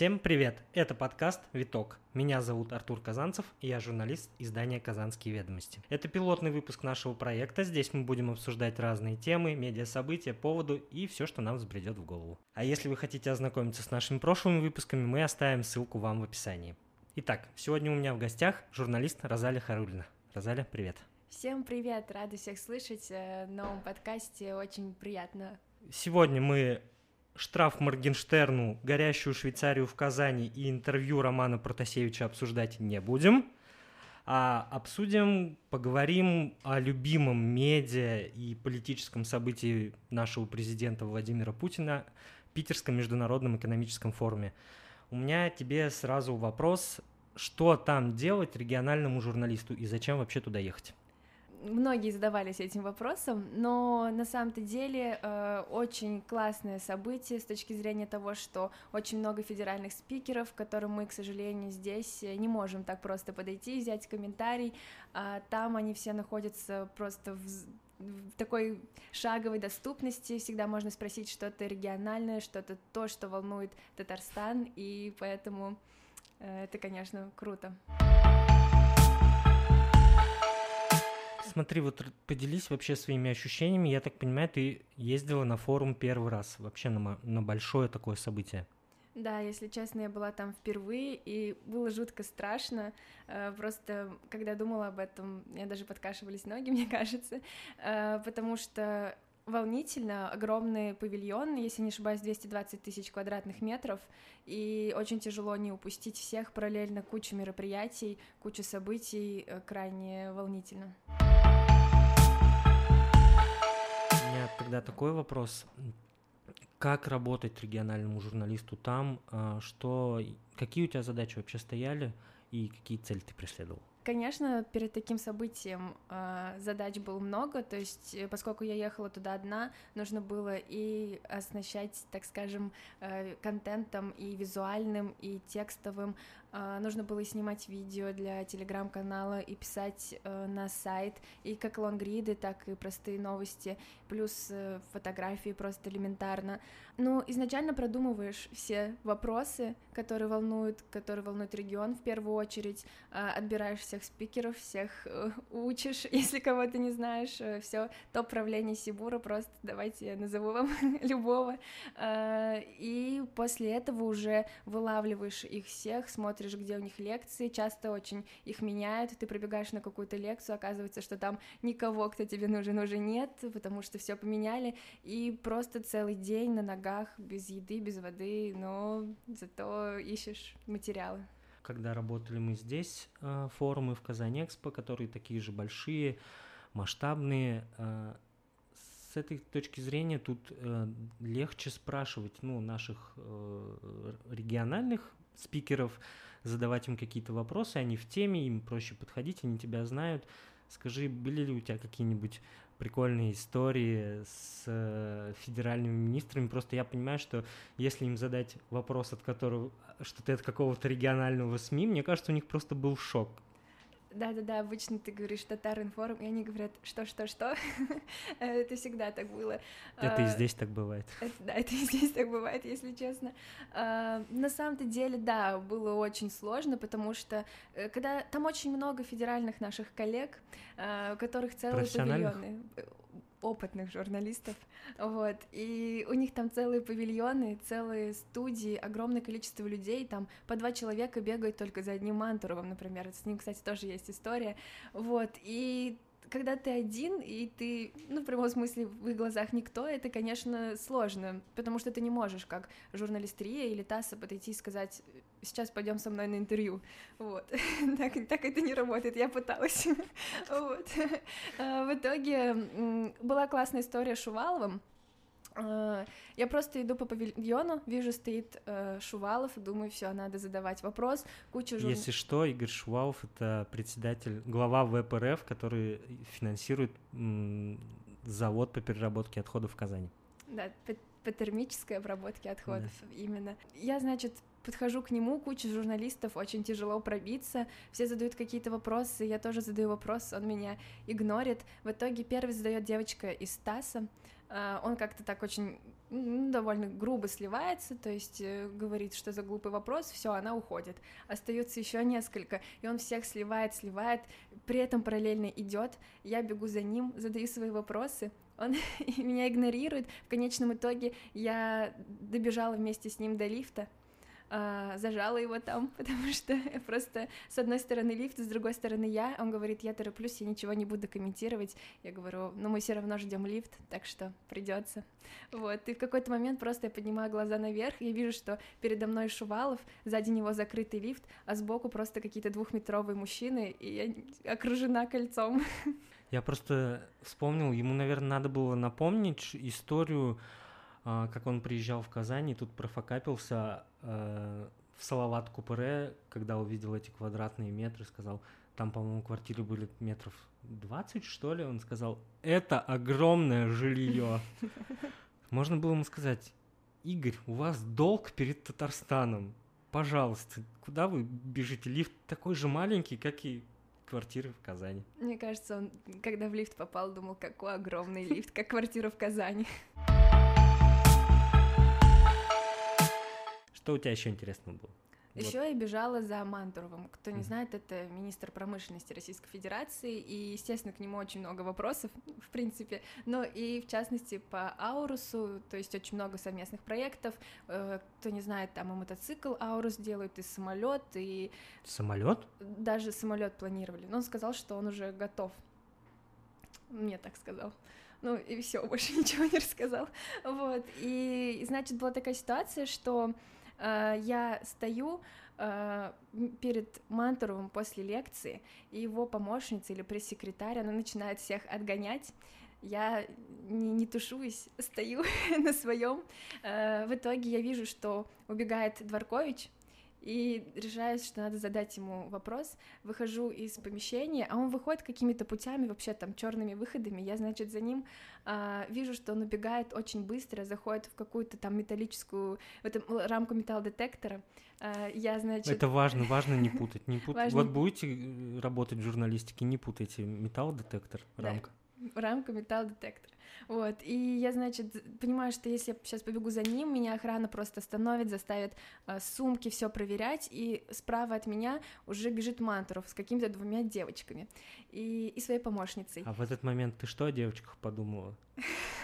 Всем привет! Это подкаст «Виток». Меня зовут Артур Казанцев, и я журналист издания «Казанские ведомости». Это пилотный выпуск нашего проекта. Здесь мы будем обсуждать разные темы, медиасобытия, поводу и все, что нам взбредет в голову. А если вы хотите ознакомиться с нашими прошлыми выпусками, мы оставим ссылку вам в описании. Итак, сегодня у меня в гостях журналист Розалия Харулина. Розаля, привет! Всем привет! Рада всех слышать э, в новом подкасте. Очень приятно. Сегодня мы штраф Моргенштерну, горящую Швейцарию в Казани и интервью Романа Протасевича обсуждать не будем. А обсудим, поговорим о любимом медиа и политическом событии нашего президента Владимира Путина – Питерском международном экономическом форуме. У меня тебе сразу вопрос, что там делать региональному журналисту и зачем вообще туда ехать? Многие задавались этим вопросом, но на самом-то деле э, очень классное событие с точки зрения того, что очень много федеральных спикеров, к которым мы, к сожалению, здесь не можем так просто подойти, взять комментарий, а там они все находятся просто в в такой шаговой доступности всегда можно спросить что-то региональное, что-то то, что волнует Татарстан, и поэтому э, это, конечно, круто. Смотри, вот поделись вообще своими ощущениями. Я так понимаю, ты ездила на форум первый раз, вообще на, на большое такое событие. Да, если честно, я была там впервые, и было жутко страшно. Э, просто, когда думала об этом, мне даже подкашивались ноги, мне кажется, э, потому что волнительно, огромный павильон, если не ошибаюсь, 220 тысяч квадратных метров, и очень тяжело не упустить всех параллельно, куча мероприятий, куча событий, э, крайне волнительно. Тогда такой вопрос. Как работать региональному журналисту там? А, что, какие у тебя задачи вообще стояли и какие цели ты преследовал? Конечно, перед таким событием э, задач было много, то есть, э, поскольку я ехала туда одна, нужно было и оснащать, так скажем, э, контентом и визуальным, и текстовым, нужно было снимать видео для телеграм-канала и писать э, на сайт, и как лонгриды, так и простые новости, плюс э, фотографии просто элементарно. Ну, изначально продумываешь все вопросы, которые волнуют, которые волнуют регион в первую очередь, э, отбираешь всех спикеров, всех э, учишь, если кого-то не знаешь, все топ правление Сибура, просто давайте я назову вам любого, э, и после этого уже вылавливаешь их всех, смотришь смотришь, где у них лекции, часто очень их меняют, ты пробегаешь на какую-то лекцию, оказывается, что там никого, кто тебе нужен, уже нет, потому что все поменяли, и просто целый день на ногах, без еды, без воды, но зато ищешь материалы. Когда работали мы здесь, э, форумы в Казани Экспо, которые такие же большие, масштабные, э, с этой точки зрения тут э, легче спрашивать ну, наших региональных спикеров, задавать им какие-то вопросы, они в теме, им проще подходить, они тебя знают. Скажи, были ли у тебя какие-нибудь прикольные истории с э, федеральными министрами. Просто я понимаю, что если им задать вопрос, от которого что ты от какого-то регионального СМИ, мне кажется, у них просто был шок. Да-да-да, обычно ты говоришь Татаринформ, и они говорят, что-что-что. это всегда так было. Это и а, здесь так бывает. Это, да, это и здесь так бывает, если честно. А, на самом-то деле, да, было очень сложно, потому что э, когда там очень много федеральных наших коллег, а, у которых целые павильоны опытных журналистов, вот, и у них там целые павильоны, целые студии, огромное количество людей, там по два человека бегают только за одним Мантуровым, например, с ним, кстати, тоже есть история, вот, и когда ты один, и ты, ну, в прямом смысле, в их глазах никто, это, конечно, сложно, потому что ты не можешь, как журналист РИА или ТАССа, подойти и сказать, сейчас пойдем со мной на интервью, вот, так, так это не работает, я пыталась, вот. А, в итоге была классная история с Шуваловым, а, я просто иду по павильону, вижу, стоит э, Шувалов, думаю, все, надо задавать вопрос. Куча жур... Если что, Игорь Шувалов — это председатель, глава ВПРФ, который финансирует завод по переработке отходов в Казани. Да, по, по термической обработке отходов да. именно. Я, значит, подхожу к нему, куча журналистов, очень тяжело пробиться, все задают какие-то вопросы, я тоже задаю вопрос, он меня игнорит. В итоге первый задает девочка из ТАССа, а, он как-то так очень довольно грубо сливается, то есть э, говорит, что за глупый вопрос, все, она уходит. Остается еще несколько, и он всех сливает, сливает, при этом параллельно идет, я бегу за ним, задаю свои вопросы, он меня игнорирует. В конечном итоге я добежала вместе с ним до лифта, а, зажала его там, потому что просто с одной стороны лифт, с другой стороны я. Он говорит, я тороплюсь, я ничего не буду комментировать. Я говорю, ну мы все равно ждем лифт, так что придется. Вот, и в какой-то момент просто я поднимаю глаза наверх, я вижу, что передо мной Шувалов, сзади него закрытый лифт, а сбоку просто какие-то двухметровые мужчины, и я окружена кольцом. Я просто вспомнил, ему, наверное, надо было напомнить историю как он приезжал в Казань и тут профокапился э, в Салават Купре, когда увидел эти квадратные метры, сказал, там, по-моему, квартиры были метров 20, что ли, он сказал, это огромное жилье. Можно было ему сказать, Игорь, у вас долг перед Татарстаном, пожалуйста, куда вы бежите? Лифт такой же маленький, как и квартиры в Казани. Мне кажется, он, когда в лифт попал, думал, какой огромный лифт, как квартира в Казани. Что у тебя еще интересного было? Еще вот. я бежала за Мантуровым. Кто не знает, это министр промышленности Российской Федерации, и, естественно, к нему очень много вопросов, в принципе, но и, в частности, по Аурусу, то есть очень много совместных проектов. Э, кто не знает, там и мотоцикл Аурус делают, и самолет, и... Самолет? Даже самолет планировали. Но он сказал, что он уже готов. Мне так сказал. Ну и все, больше ничего не рассказал. Вот. И, значит, была такая ситуация, что я стою э, перед Мантуровым после лекции, и его помощница или пресс-секретарь, она начинает всех отгонять, я не, не тушуюсь, стою на своем. Э, в итоге я вижу, что убегает Дворкович, и решаюсь, что надо задать ему вопрос. Выхожу из помещения, а он выходит какими-то путями, вообще там черными выходами. Я, значит, за ним а, вижу, что он убегает очень быстро, заходит в какую-то там металлическую, в эту рамку металлодетектора. А, я, значит... Это важно, важно не путать. Не пут... важно... Вот будете э, работать в журналистике, не путайте металлодетектор, рамка. Да, рамка металлодетектора. Вот, и я, значит, понимаю, что если я сейчас побегу за ним, меня охрана просто остановит, заставит э, сумки все проверять, и справа от меня уже бежит Мантуров с какими-то двумя девочками и, и своей помощницей. А в этот момент ты что о девочках подумала?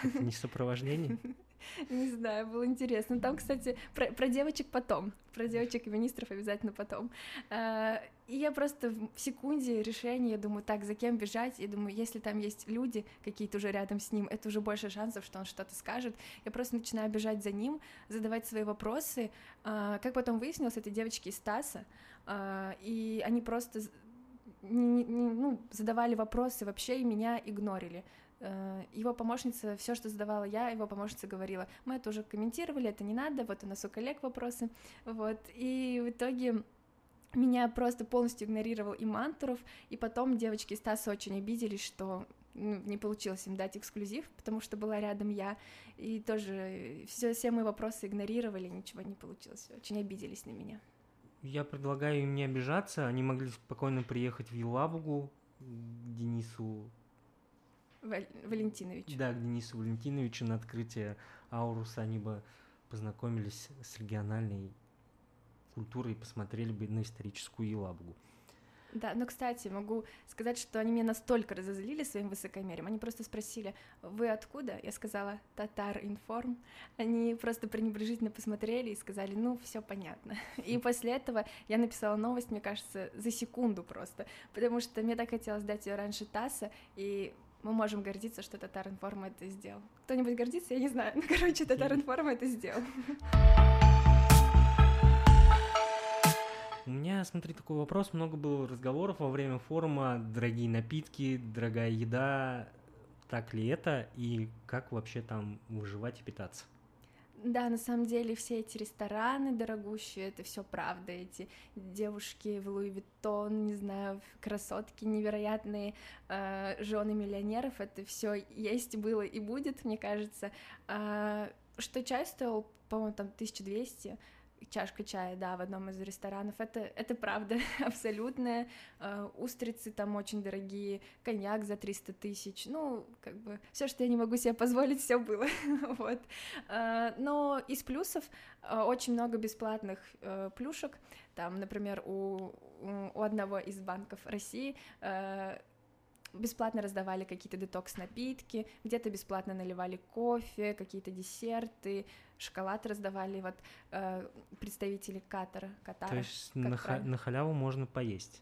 не сопровождение? Не знаю, было интересно. Там, кстати, про, про девочек потом, про девочек и министров обязательно потом. А, и я просто в секунде решения, я думаю, так, за кем бежать? Я думаю, если там есть люди какие-то уже рядом с ним, это уже больше шансов, что он что-то скажет. Я просто начинаю бежать за ним, задавать свои вопросы. А, как потом выяснилось, это девочки из Стаса, а, и они просто не, не, ну, задавали вопросы вообще и меня игнорили. Э, его помощница, все, что задавала я, его помощница говорила, мы это уже комментировали, это не надо, вот у нас у коллег вопросы, вот, и в итоге меня просто полностью игнорировал и Мантуров, и потом девочки из Стаса очень обиделись, что ну, не получилось им дать эксклюзив, потому что была рядом я, и тоже все, все мои вопросы игнорировали, ничего не получилось, очень обиделись на меня. Я предлагаю им не обижаться, они могли спокойно приехать в Елабугу Денису Валентинович. Да, к Денису Валентиновичу на открытие Ауруса они бы познакомились с региональной культурой и посмотрели бы на историческую Елабугу. Да, но, кстати, могу сказать, что они меня настолько разозлили своим высокомерием. Они просто спросили, вы откуда? Я сказала, Татар Информ. Они просто пренебрежительно посмотрели и сказали, ну, все понятно. И после этого я написала новость, мне кажется, за секунду просто, потому что мне так хотелось дать ее раньше ТАССа, и мы можем гордиться, что Татар Информ это сделал. Кто-нибудь гордится, я не знаю. Ну, короче, Татар Информ это сделал. У меня, смотри, такой вопрос. Много было разговоров во время форума. Дорогие напитки, дорогая еда. Так ли это? И как вообще там выживать и питаться? Да, на самом деле все эти рестораны дорогущие, это все правда. Эти девушки в Луи Виттон, не знаю, красотки невероятные, э, жены миллионеров, это все есть, было и будет, мне кажется. Э, что чай стоил, по-моему, там 1200, чашка чая, да, в одном из ресторанов. Это, это правда абсолютная. Э, устрицы там очень дорогие, коньяк за 300 тысяч. Ну, как бы все, что я не могу себе позволить, все было. вот. Э, но из плюсов э, очень много бесплатных плюшек. Там, например, у, у одного из банков России бесплатно раздавали какие-то детокс-напитки, где-то бесплатно наливали кофе, какие-то десерты, шоколад раздавали вот э, представители Катара, Катара. То есть на, ха- на халяву можно поесть?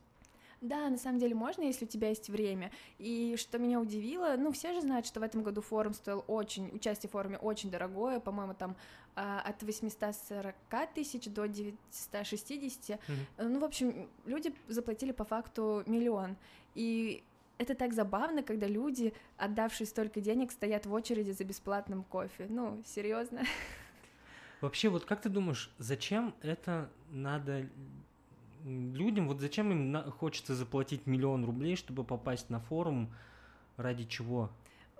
Да, на самом деле можно, если у тебя есть время. И что меня удивило, ну, все же знают, что в этом году форум стоил очень, участие в форуме очень дорогое, по-моему, там а, от 840 тысяч до 960. Mm-hmm. Ну, в общем, люди заплатили по факту миллион. И это так забавно, когда люди, отдавшие столько денег, стоят в очереди за бесплатным кофе. Ну, серьезно. Вообще, вот как ты думаешь, зачем это надо людям, вот зачем им хочется заплатить миллион рублей, чтобы попасть на форум, ради чего?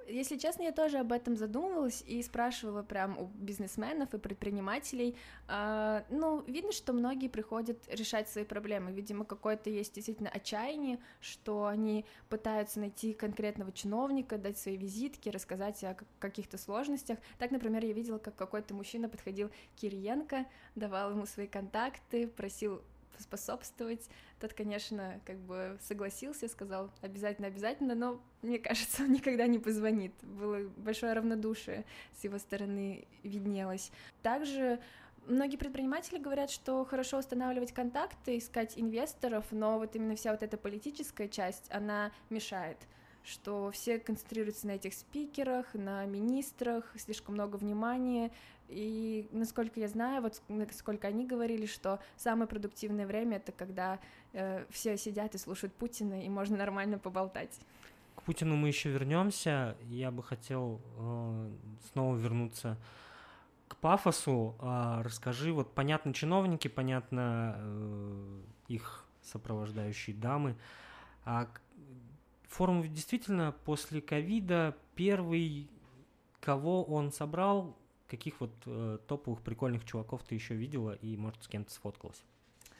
Если честно, я тоже об этом задумывалась и спрашивала прям у бизнесменов и предпринимателей. А, ну, видно, что многие приходят решать свои проблемы. Видимо, какое-то есть действительно отчаяние, что они пытаются найти конкретного чиновника, дать свои визитки, рассказать о каких-то сложностях. Так, например, я видела, как какой-то мужчина подходил к Кириенко, давал ему свои контакты, просил способствовать. Тот, конечно, как бы согласился, сказал обязательно-обязательно, но, мне кажется, он никогда не позвонит. Было большое равнодушие с его стороны виднелось. Также многие предприниматели говорят, что хорошо устанавливать контакты, искать инвесторов, но вот именно вся вот эта политическая часть, она мешает что все концентрируются на этих спикерах, на министрах, слишком много внимания, и насколько я знаю, вот насколько они говорили, что самое продуктивное время это когда э, все сидят и слушают Путина, и можно нормально поболтать. К Путину мы еще вернемся. Я бы хотел э, снова вернуться к пафосу. Э, расскажи, вот понятно чиновники, понятно э, их сопровождающие дамы. А форум действительно после ковида первый, кого он собрал, каких вот э, топовых прикольных чуваков ты еще видела и, может, с кем-то сфоткалась?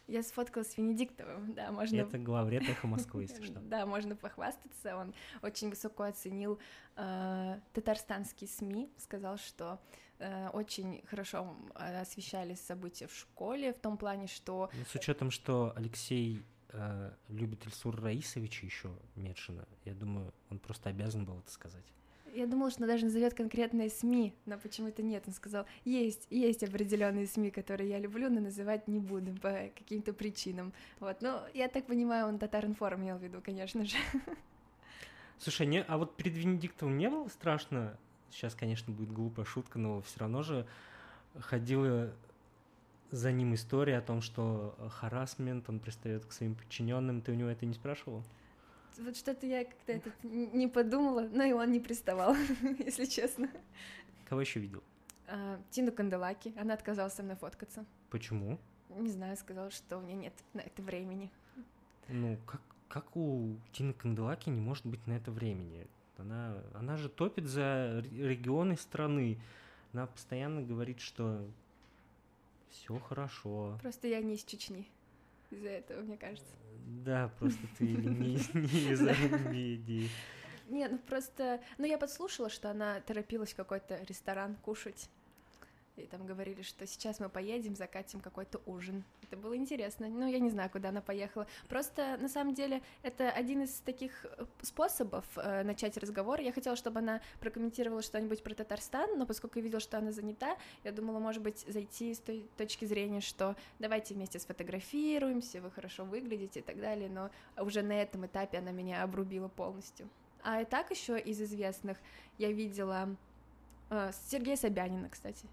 Я сфоткалась с Венедиктовым, да, можно... Это главред «Эхо Москвы», если что. Да, можно похвастаться, он очень высоко оценил э, татарстанские СМИ, сказал, что э, очень хорошо освещали события в школе, в том плане, что... Ну, с учетом, что Алексей э, любит Ильсур Раисовича еще Медшина, я думаю, он просто обязан был это сказать. Я думала, что он даже назовет конкретные СМИ, но почему-то нет. Он сказал, есть, есть определенные СМИ, которые я люблю, но называть не буду по каким-то причинам. Вот, ну, я так понимаю, он Татаринформ имел в виду, конечно же. Слушай, не, а вот перед Венедиктовым не было страшно? Сейчас, конечно, будет глупая шутка, но все равно же ходила за ним история о том, что харасмент, он пристает к своим подчиненным. Ты у него это не спрашивал? вот что-то я как-то это не подумала, но и он не приставал, если честно. Кого еще видел? А, Тину Канделаки. Она отказалась со мной фоткаться. Почему? Не знаю, сказала, что у меня нет на это времени. Ну, как, как у Тины Канделаки не может быть на это времени? Она, она же топит за регионы страны. Она постоянно говорит, что все хорошо. Просто я не из Чечни из-за этого, мне кажется. Да, просто ты не, из медии. Не, ну просто... Ну, я подслушала, что она торопилась в какой-то ресторан кушать. И там говорили, что сейчас мы поедем, закатим какой-то ужин. Это было интересно. Ну, я не знаю, куда она поехала. Просто, на самом деле, это один из таких э, способов э, начать разговор. Я хотела, чтобы она прокомментировала что-нибудь про Татарстан, но поскольку я видела, что она занята, я думала, может быть, зайти с той точки зрения, что давайте вместе сфотографируемся, вы хорошо выглядите и так далее. Но уже на этом этапе она меня обрубила полностью. А и так еще из известных я видела э, Сергея Собянина, кстати.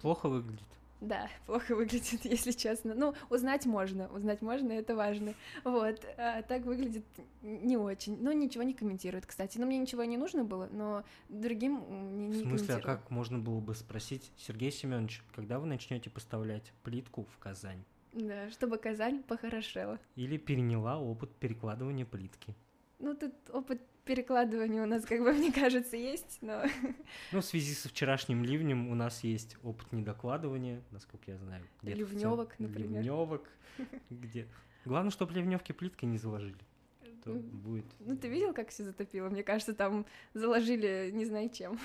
Плохо выглядит. Да, плохо выглядит, если честно. Ну, узнать можно, узнать можно, это важно. Вот, а так выглядит не очень. Ну, ничего не комментирует, кстати. Ну, мне ничего не нужно было, но другим не, не В смысле, а как можно было бы спросить, Сергей Семенович, когда вы начнете поставлять плитку в Казань? Да, чтобы Казань похорошела. Или переняла опыт перекладывания плитки. Ну, тут опыт перекладывания у нас, как бы, мне кажется, есть, но... Ну, в связи со вчерашним ливнем у нас есть опыт недокладывания, насколько я знаю. Ливневок, например. Ливневок, где... Главное, чтобы ливневки плиткой не заложили. То будет... Ну, ты видел, как все затопило? Мне кажется, там заложили не знаю чем.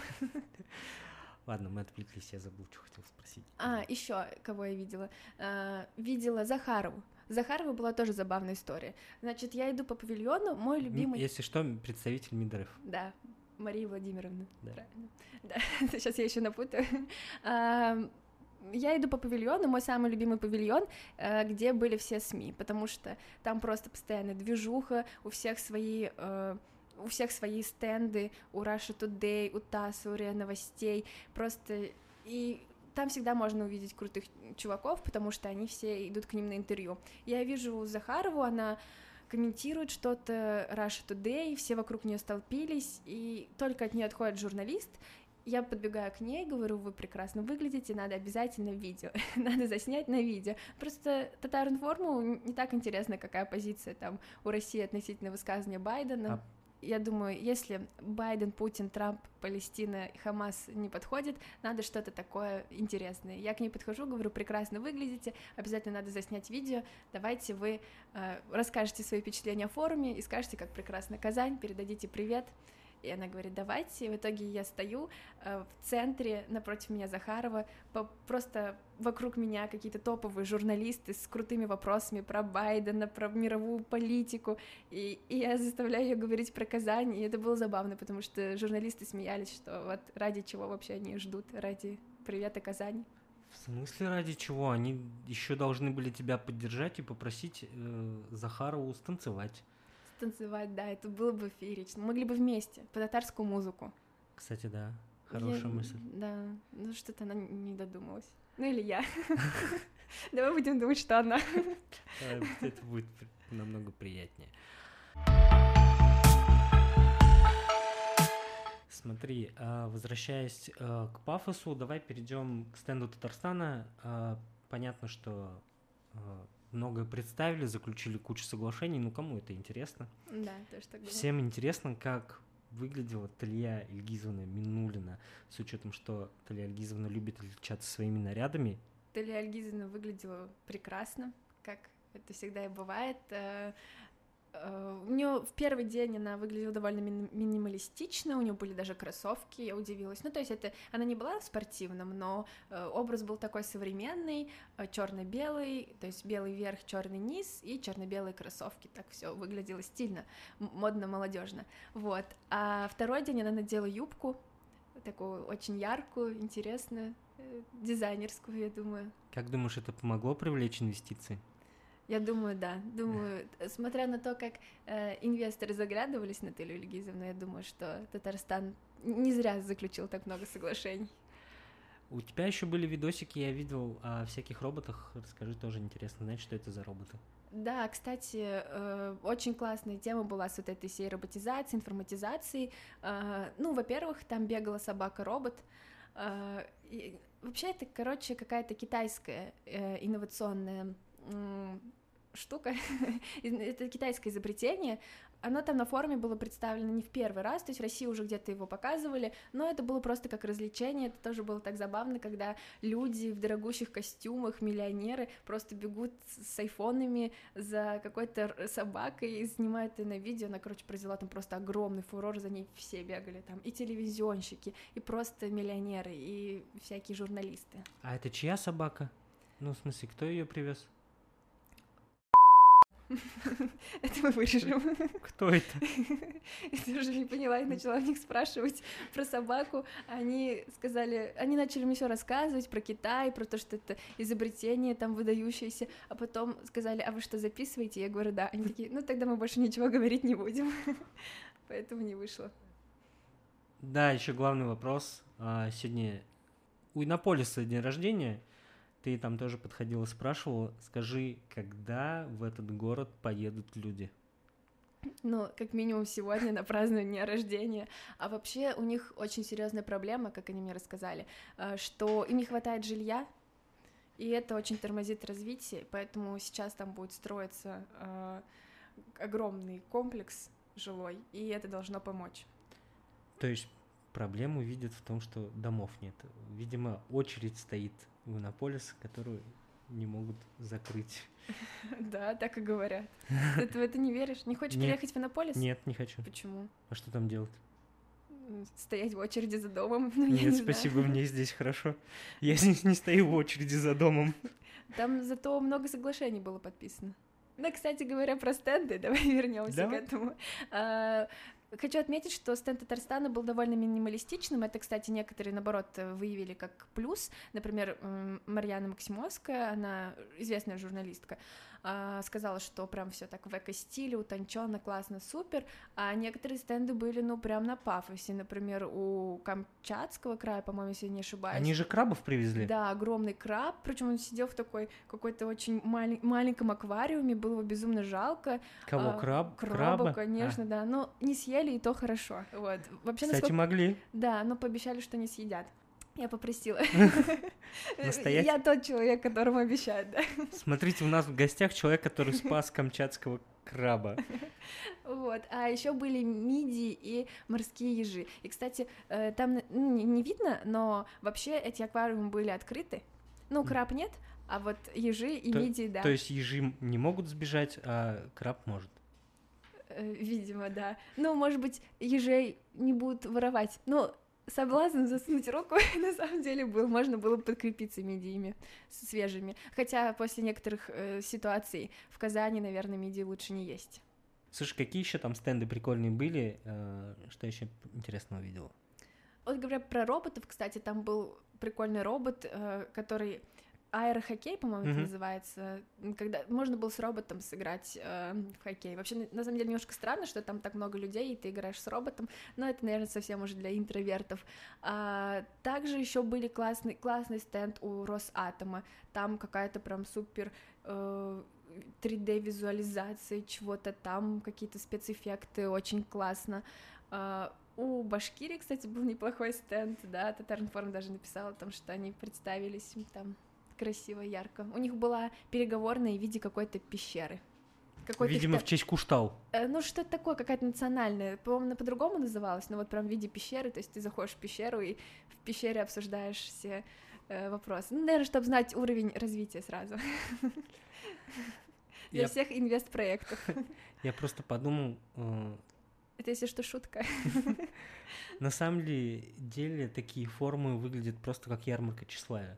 Ладно, мы отвлеклись, я забыл, что хотел спросить. А, еще кого я видела? А, видела Захарову. Захарова была тоже забавная история. Значит, я иду по павильону, мой любимый... Если что, представитель Мидрев. Да, Мария Владимировна. Да. Правильно. Да, сейчас я еще напутаю. А, я иду по павильону, мой самый любимый павильон, э, где были все СМИ, потому что там просто постоянно движуха, у всех свои э, у всех свои стенды, у Russia Today, у ТАСС, у РИА Новостей, просто и там всегда можно увидеть крутых чуваков, потому что они все идут к ним на интервью. Я вижу Захарову, она комментирует что-то Russia Today, все вокруг нее столпились, и только от нее отходит журналист, я подбегаю к ней, говорю, вы прекрасно выглядите, надо обязательно видео, надо заснять на видео. Просто Татаринформу не так интересно, какая позиция там у России относительно высказывания Байдена. А... Я думаю, если Байден, Путин, Трамп, Палестина, Хамас не подходит, надо что-то такое интересное. Я к ней подхожу, говорю, прекрасно выглядите, обязательно надо заснять видео, давайте вы э, расскажете свои впечатления о форуме и скажете, как прекрасна Казань, передадите привет. И она говорит, давайте. И в итоге я стою э, в центре, напротив меня Захарова, просто вокруг меня какие-то топовые журналисты с крутыми вопросами про Байдена, про мировую политику. И, и я заставляю ее говорить про Казань. И это было забавно, потому что журналисты смеялись, что вот ради чего вообще они ждут, ради привета Казани. В смысле ради чего? Они еще должны были тебя поддержать и попросить э, Захарову станцевать танцевать, да, это было бы феерично. Могли бы вместе, по татарскую музыку. Кстати, да, хорошая я, мысль. Да, ну что-то она не додумалась. Ну или я. Давай будем думать, что она. Это будет намного приятнее. Смотри, а, возвращаясь а, к пафосу, давай перейдем к стенду Татарстана. Понятно, что многое представили, заключили кучу соглашений. Ну, кому это интересно? Да, тоже так Всем интересно, как выглядела Талия Ильгизовна Минулина, с учетом, что Талия Ильгизовна любит отличаться своими нарядами. Талия Ильгизовна выглядела прекрасно, как это всегда и бывает. Э, у нее в первый день она выглядела довольно минималистично, у нее были даже кроссовки, я удивилась. Ну, то есть это она не была в спортивном, но э, образ был такой современный, э, черно-белый, то есть белый верх, черный низ и черно-белые кроссовки. Так все выглядело стильно, модно, молодежно. Вот. А второй день она надела юбку, такую очень яркую, интересную, дизайнерскую, я думаю. Как думаешь, это помогло привлечь инвестиции? Я думаю, да. Думаю, смотря на то, как э, инвесторы заглядывались на Телю Ильгизовну, я думаю, что Татарстан не зря заключил так много соглашений. У тебя еще были видосики, я видел о всяких роботах. Расскажи, тоже интересно знать, что это за роботы. Да, кстати, э, очень классная тема была с вот этой всей роботизацией, информатизацией. Э, ну, во-первых, там бегала собака-робот. Э, вообще это, короче, какая-то китайская э, инновационная штука, это китайское изобретение, оно там на форуме было представлено не в первый раз, то есть в России уже где-то его показывали, но это было просто как развлечение, это тоже было так забавно, когда люди в дорогущих костюмах, миллионеры, просто бегут с айфонами за какой-то собакой и снимают ее на видео, она, короче, произвела там просто огромный фурор, за ней все бегали там, и телевизионщики, и просто миллионеры, и всякие журналисты. А это чья собака? Ну, в смысле, кто ее привез? Это мы вырежем. Кто это? Я тоже не поняла, я начала у них спрашивать про собаку. Они сказали, они начали мне все рассказывать про Китай, про то, что это изобретение там выдающееся, а потом сказали, а вы что, записываете? Я говорю, да. Они такие, ну тогда мы больше ничего говорить не будем. Поэтому не вышло. Да, еще главный вопрос. А, сегодня у Иннополиса день рождения — ты там тоже подходила, спрашивала, скажи, когда в этот город поедут люди? Ну, как минимум сегодня на празднование рождения. А вообще у них очень серьезная проблема, как они мне рассказали, э, что им не хватает жилья, и это очень тормозит развитие, поэтому сейчас там будет строиться э, огромный комплекс жилой, и это должно помочь. То есть проблему видят в том, что домов нет. Видимо, очередь стоит в Иннополис, которую не могут закрыть. Да, так и говорят. Ты в это не веришь? Не хочешь приехать в Иннополис? Нет, не хочу. Почему? А что там делать? Стоять в очереди за домом? Ну, Нет, спасибо, мне здесь хорошо. Я здесь не стою в очереди за домом. Там зато много соглашений было подписано. Да, кстати говоря, про стенды, давай вернемся к этому. А, Хочу отметить, что стенд Татарстана был довольно минималистичным. Это, кстати, некоторые, наоборот, выявили как плюс. Например, Марьяна Максимовская, она известная журналистка, а, сказала, что прям все так в эко-стиле, утонченно, классно, супер, а некоторые стенды были, ну, прям на пафосе, например, у Камчатского края, по-моему, если не ошибаюсь. Они же крабов привезли? Да, огромный краб, причем он сидел в такой какой-то очень малень... маленьком аквариуме, было его безумно жалко. Кого, а, краб? Краба, краба? конечно, а. да, но не съели, и то хорошо, вот. Вообще, Кстати, насколько... могли. Да, но пообещали, что не съедят. Я попросила. Настоять? Я тот человек, которому обещают, да. Смотрите, у нас в гостях человек, который спас камчатского краба. Вот, а еще были мидии и морские ежи. И, кстати, э, там ну, не видно, но вообще эти аквариумы были открыты. Ну, краб нет, а вот ежи и мидии, да. То есть ежи не могут сбежать, а краб может? Э, видимо, да. Ну, может быть, ежей не будут воровать. Ну, соблазн засунуть руку на самом деле был, можно было подкрепиться мидиями свежими. Хотя после некоторых э, ситуаций в Казани, наверное, мидии лучше не есть. Слушай, какие еще там стенды прикольные были? Э, что еще интересного видела? Вот говоря про роботов, кстати, там был прикольный робот, э, который аэрохоккей, по-моему, mm-hmm. это называется, когда можно было с роботом сыграть э, в хоккей. Вообще, на, на самом деле, немножко странно, что там так много людей, и ты играешь с роботом, но это, наверное, совсем уже для интровертов. А, также еще были классный, классный стенд у Росатома, там какая-то прям супер э, 3D-визуализация чего-то там, какие-то спецэффекты, очень классно. Uh, у Башкирии, кстати, был неплохой стенд, да, Татаринформ даже написала о том, что они представились там красиво, ярко. У них была переговорная в виде какой-то пещеры. Какой-то Видимо, в честь Куштау. Э, ну, что-то такое, какая-то национальная. По-моему, по-другому называлась, но вот прям в виде пещеры. То есть ты заходишь в пещеру и в пещере обсуждаешь все э, вопросы. Ну, наверное, чтобы знать уровень развития сразу. Для всех инвест-проектов. Я просто подумал... Э, Это, если что, шутка. На самом деле, такие формы выглядят просто как ярмарка тщеславия.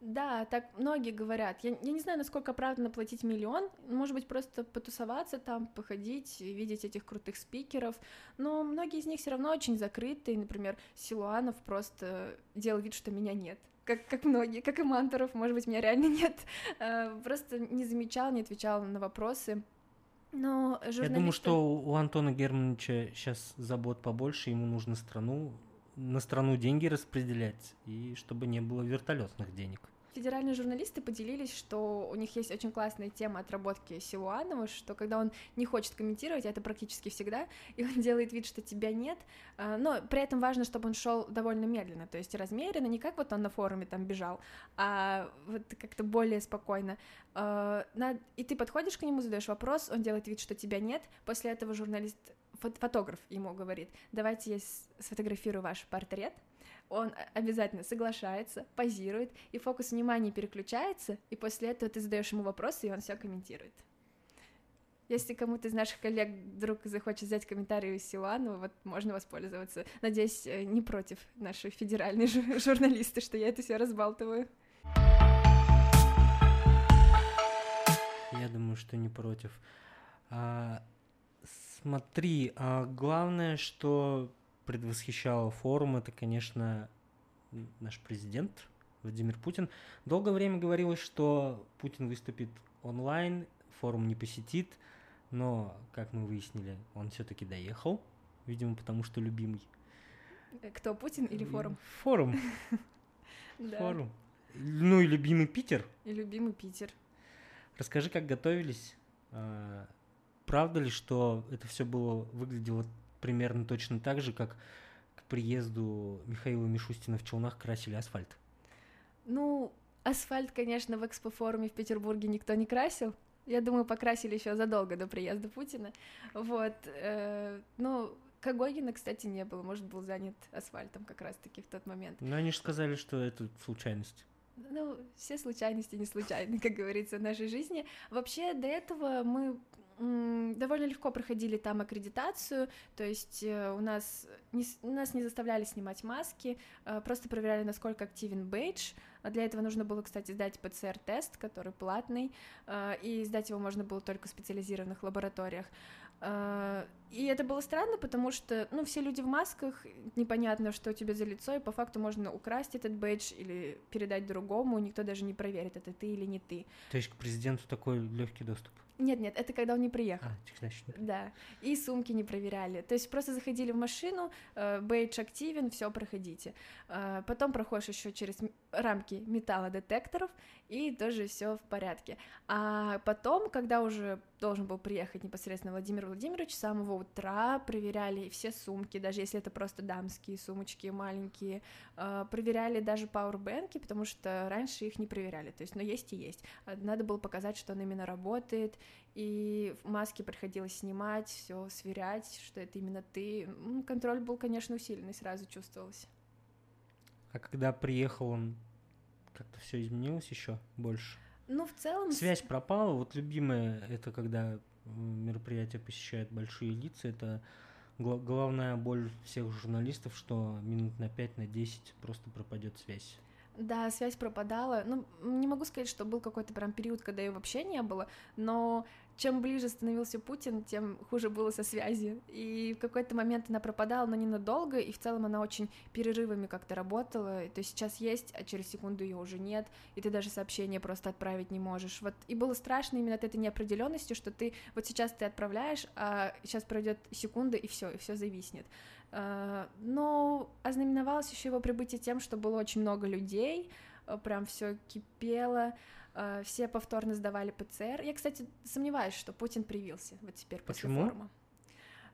Да, так многие говорят. Я, я не знаю, насколько оправданно платить миллион. Может быть, просто потусоваться там, походить, видеть этих крутых спикеров. Но многие из них все равно очень закрыты. Например, Силуанов просто делал вид, что меня нет. Как, как многие, как и Манторов, может быть, меня реально нет. А, просто не замечал, не отвечал на вопросы. Но журналисты... Я думаю, что у Антона Германовича сейчас забот побольше, ему нужно страну на страну деньги распределять, и чтобы не было вертолетных денег. Федеральные журналисты поделились, что у них есть очень классная тема отработки Силуанова, что когда он не хочет комментировать, а это практически всегда, и он делает вид, что тебя нет, а, но при этом важно, чтобы он шел довольно медленно, то есть размеренно, не как вот он на форуме там бежал, а вот как-то более спокойно. А, и ты подходишь к нему, задаешь вопрос, он делает вид, что тебя нет, после этого журналист фотограф ему говорит, давайте я сфотографирую ваш портрет, он обязательно соглашается, позирует, и фокус внимания переключается, и после этого ты задаешь ему вопросы, и он все комментирует. Если кому-то из наших коллег вдруг захочет взять комментарий из Силуанова, вот можно воспользоваться. Надеюсь, э, не против наши федеральные журналисты, что я это все разбалтываю. Я думаю, что не против. А, смотри, а главное, что предвосхищал форум, это, конечно, наш президент Владимир Путин. Долгое время говорилось, что Путин выступит онлайн, форум не посетит, но, как мы выяснили, он все-таки доехал, видимо, потому что любимый. Кто, Путин или форум? Форум. Форум. Ну и любимый Питер. И любимый Питер. Расскажи, как готовились. А, правда ли, что это все было выглядело примерно точно так же, как к приезду Михаила Мишустина в Челнах красили асфальт. Ну, асфальт, конечно, в экспофоруме в Петербурге никто не красил, Я думаю, покрасили еще задолго до приезда Путина. Вот. Э, ну, Когогина, кстати, не было. Может, был занят асфальтом как раз-таки в тот момент. Но они же сказали, что это случайность. Ну, все случайности не случайны, как говорится, в нашей жизни. Вообще, до этого мы довольно легко проходили там аккредитацию, то есть э, у нас не, нас не заставляли снимать маски, э, просто проверяли, насколько активен бейдж. Для этого нужно было, кстати, сдать ПЦР-тест, который платный, э, и сдать его можно было только в специализированных лабораториях. И это было странно, потому что, ну, все люди в масках, непонятно, что у тебя за лицо, и по факту можно украсть этот бейдж или передать другому, никто даже не проверит, это ты или не ты. То есть к президенту такой легкий доступ? Нет, нет, это когда он не приехал. А, значит, не Да. И сумки не проверяли. То есть просто заходили в машину, э, бейдж активен, все, проходите. Э, потом проходишь еще через рамки металлодетекторов, и тоже все в порядке. А потом, когда уже должен был приехать непосредственно Владимир Владимирович, с самого утра проверяли все сумки, даже если это просто дамские сумочки маленькие, э, проверяли даже пауэрбэнки, потому что раньше их не проверяли, то есть, но есть и есть. Надо было показать, что он именно работает, и маски приходилось снимать, все сверять, что это именно ты. Контроль был, конечно, усиленный, сразу чувствовалось. А когда приехал он, как-то все изменилось еще больше? Ну, в целом... Связь пропала. Вот любимое, это когда мероприятия посещают большие лица, это главная боль всех журналистов, что минут на 5, на 10 просто пропадет связь. Да, связь пропадала. Ну, не могу сказать, что был какой-то прям период, когда ее вообще не было, но чем ближе становился Путин, тем хуже было со связью. И в какой-то момент она пропадала, но ненадолго, и в целом она очень перерывами как-то работала. То есть сейчас есть, а через секунду ее уже нет, и ты даже сообщение просто отправить не можешь. Вот и было страшно именно от этой неопределенности, что ты вот сейчас ты отправляешь, а сейчас пройдет секунда, и все, и все зависнет. А, но ознаменовалось еще его прибытие тем, что было очень много людей, а, прям все кипело. Э, все повторно сдавали ПЦР. Я, кстати, сомневаюсь, что Путин привился вот теперь после Почему? форума.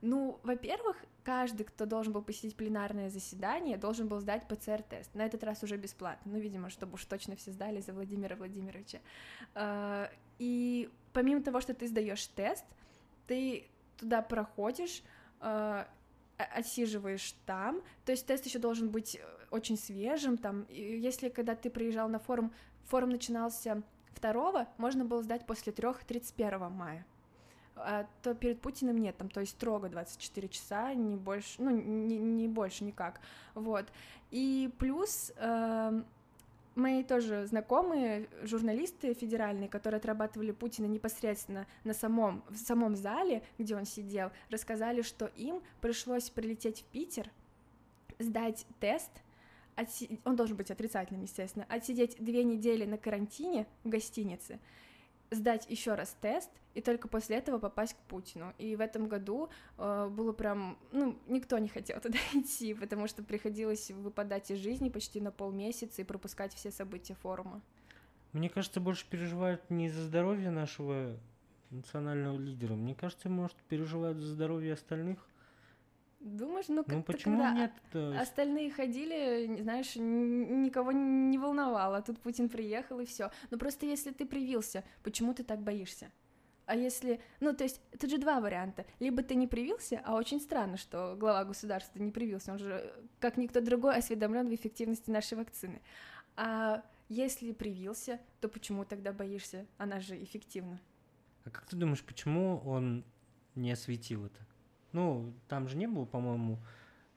Ну, во-первых, каждый, кто должен был посетить пленарное заседание, должен был сдать ПЦР-тест. На этот раз уже бесплатно. Ну, видимо, чтобы уж точно все сдали за Владимира Владимировича. Э, и помимо того, что ты сдаешь тест, ты туда проходишь, э, отсиживаешь там, то есть тест еще должен быть очень свежим, там, если когда ты приезжал на форум, форум начинался Второго можно было сдать после трех 31 мая. А, то перед Путиным нет, там, то есть строго 24 часа, не больше, ну, не, не больше никак, вот. И плюс э, мои тоже знакомые журналисты федеральные, которые отрабатывали Путина непосредственно на самом, в самом зале, где он сидел, рассказали, что им пришлось прилететь в Питер, сдать тест, отси... он должен быть отрицательным, естественно, отсидеть две недели на карантине в гостинице, сдать еще раз тест и только после этого попасть к Путину. И в этом году э, было прям, ну, никто не хотел туда идти, потому что приходилось выпадать из жизни почти на полмесяца и пропускать все события форума. Мне кажется, больше переживают не за здоровье нашего национального лидера. Мне кажется, может, переживают за здоровье остальных. Думаешь, ну, ну почему когда нет? Остальные ходили, знаешь, никого не волновало. Тут Путин приехал и все. Но просто если ты привился, почему ты так боишься? А если, ну, то есть, тут же два варианта. Либо ты не привился, а очень странно, что глава государства не привился, он же, как никто другой, осведомлен в эффективности нашей вакцины. А если привился, то почему тогда боишься? Она же эффективна. А как ты думаешь, почему он не осветил это? Ну, там же не было, по-моему,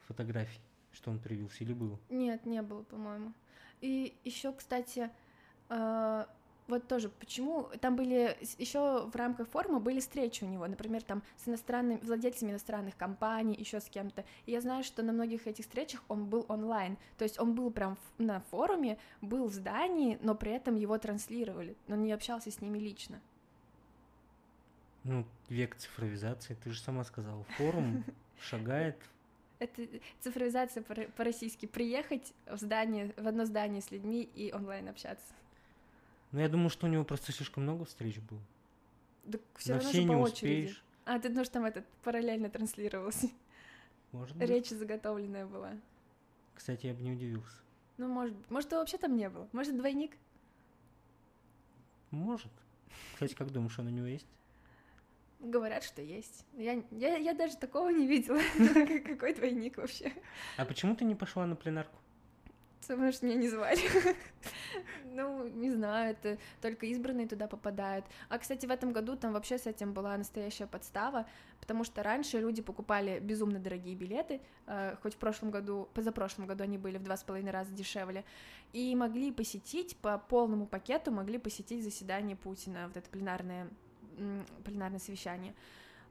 фотографий, что он привился, или был? Нет, не было, по-моему. И еще, кстати, э, вот тоже, почему там были еще в рамках форума были встречи у него, например, там с иностранными владельцами иностранных компаний, еще с кем-то. И я знаю, что на многих этих встречах он был онлайн, то есть он был прям на форуме, был в здании, но при этом его транслировали, но не общался с ними лично. Ну, век цифровизации, ты же сама сказала, форум шагает. Это цифровизация по-российски. Приехать в здание, в одно здание с людьми и онлайн общаться. Ну, я думаю, что у него просто слишком много встреч было. Да все равно все же по очереди. Успеешь. А, ты думаешь, там этот параллельно транслировался? Может быть. Речь заготовленная была. Кстати, я бы не удивился. Ну, может, может, его вообще там не было. Может, двойник? Может. Кстати, как думаешь, он у него есть? Говорят, что есть. Я, я, я даже такого не видела. Какой двойник вообще? А почему ты не пошла на пленарку? Потому что меня не звали. ну, не знаю, это только избранные туда попадают. А, кстати, в этом году там вообще с этим была настоящая подстава, потому что раньше люди покупали безумно дорогие билеты, э, хоть в прошлом году, позапрошлом году они были в два с половиной раза дешевле, и могли посетить по полному пакету, могли посетить заседание Путина, вот это пленарное, пленарное совещание.